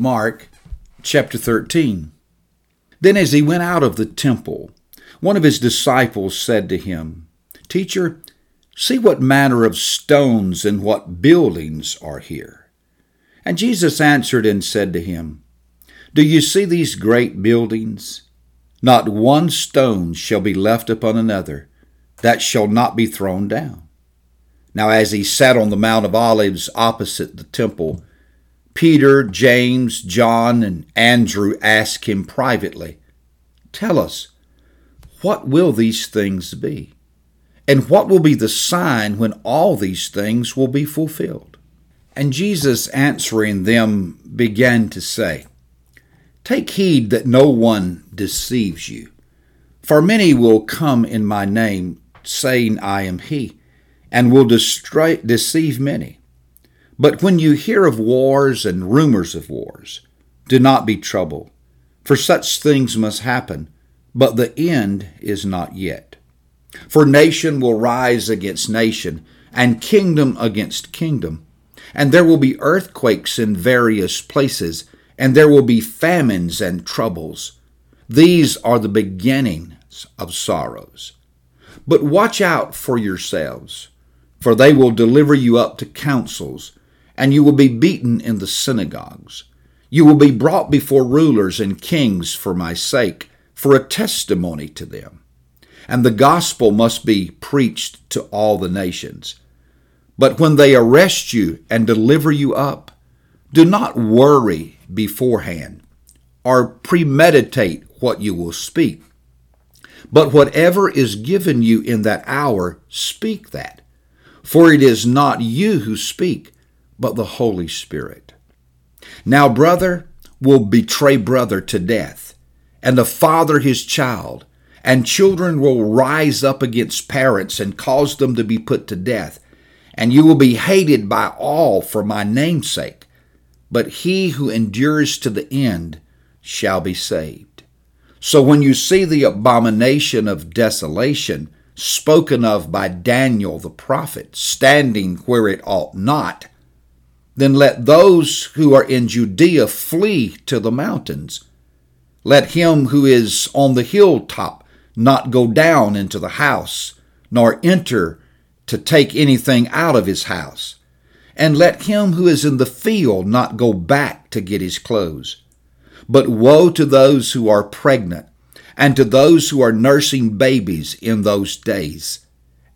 Mark chapter 13. Then, as he went out of the temple, one of his disciples said to him, Teacher, see what manner of stones and what buildings are here. And Jesus answered and said to him, Do you see these great buildings? Not one stone shall be left upon another that shall not be thrown down. Now, as he sat on the Mount of Olives opposite the temple, Peter, James, John, and Andrew ask him privately, Tell us, what will these things be? And what will be the sign when all these things will be fulfilled? And Jesus answering them began to say, Take heed that no one deceives you. For many will come in my name, saying, I am he, and will destroy, deceive many. But when you hear of wars and rumors of wars, do not be troubled, for such things must happen, but the end is not yet. For nation will rise against nation, and kingdom against kingdom, and there will be earthquakes in various places, and there will be famines and troubles. These are the beginnings of sorrows. But watch out for yourselves, for they will deliver you up to councils and you will be beaten in the synagogues. You will be brought before rulers and kings for my sake, for a testimony to them. And the gospel must be preached to all the nations. But when they arrest you and deliver you up, do not worry beforehand or premeditate what you will speak. But whatever is given you in that hour, speak that. For it is not you who speak, but the Holy Spirit. Now, brother will betray brother to death, and the father his child, and children will rise up against parents and cause them to be put to death, and you will be hated by all for my name's sake. But he who endures to the end shall be saved. So when you see the abomination of desolation spoken of by Daniel the prophet standing where it ought not, then let those who are in Judea flee to the mountains. Let him who is on the hilltop not go down into the house, nor enter to take anything out of his house. And let him who is in the field not go back to get his clothes. But woe to those who are pregnant, and to those who are nursing babies in those days.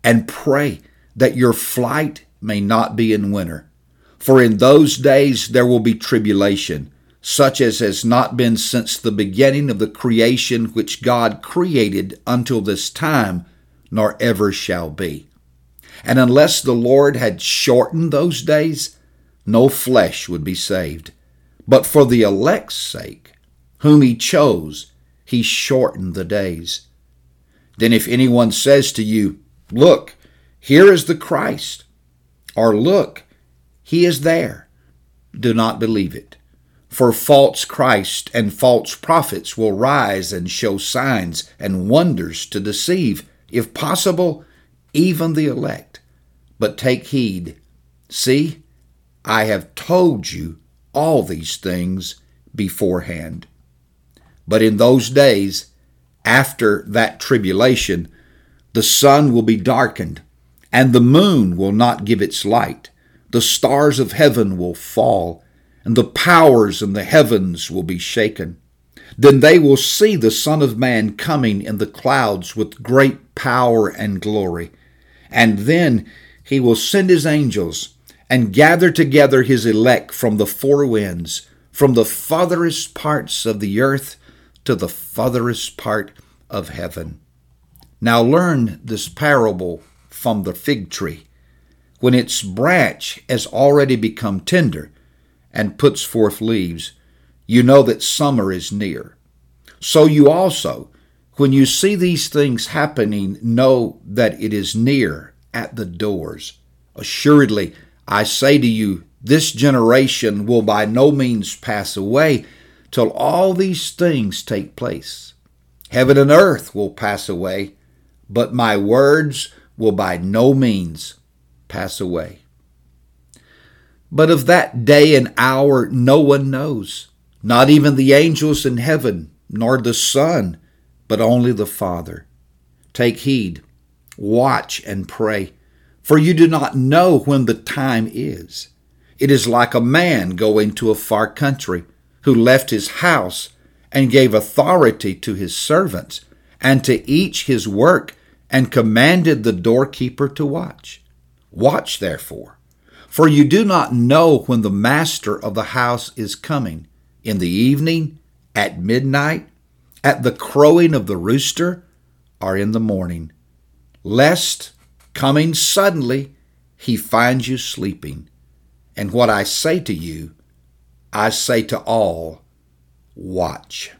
And pray that your flight may not be in winter for in those days there will be tribulation, such as has not been since the beginning of the creation which God created until this time, nor ever shall be. And unless the Lord had shortened those days, no flesh would be saved. But for the elect's sake, whom he chose, he shortened the days. Then if anyone says to you, Look, here is the Christ, or Look, he is there. Do not believe it. For false Christ and false prophets will rise and show signs and wonders to deceive, if possible, even the elect. But take heed. See, I have told you all these things beforehand. But in those days, after that tribulation, the sun will be darkened, and the moon will not give its light the stars of heaven will fall, and the powers in the heavens will be shaken. Then they will see the Son of Man coming in the clouds with great power and glory. And then he will send his angels and gather together his elect from the four winds, from the farthest parts of the earth to the farthest part of heaven. Now learn this parable from the fig tree when its branch has already become tender and puts forth leaves, you know that summer is near. So you also, when you see these things happening, know that it is near at the doors. Assuredly, I say to you, this generation will by no means pass away till all these things take place. Heaven and earth will pass away, but my words will by no means pass away. But of that day and hour no one knows, not even the angels in heaven, nor the Son, but only the Father. Take heed, watch and pray, for you do not know when the time is. It is like a man going to a far country, who left his house and gave authority to his servants, and to each his work, and commanded the doorkeeper to watch. Watch therefore, for you do not know when the master of the house is coming, in the evening, at midnight, at the crowing of the rooster, or in the morning, lest, coming suddenly, he find you sleeping. And what I say to you, I say to all, watch.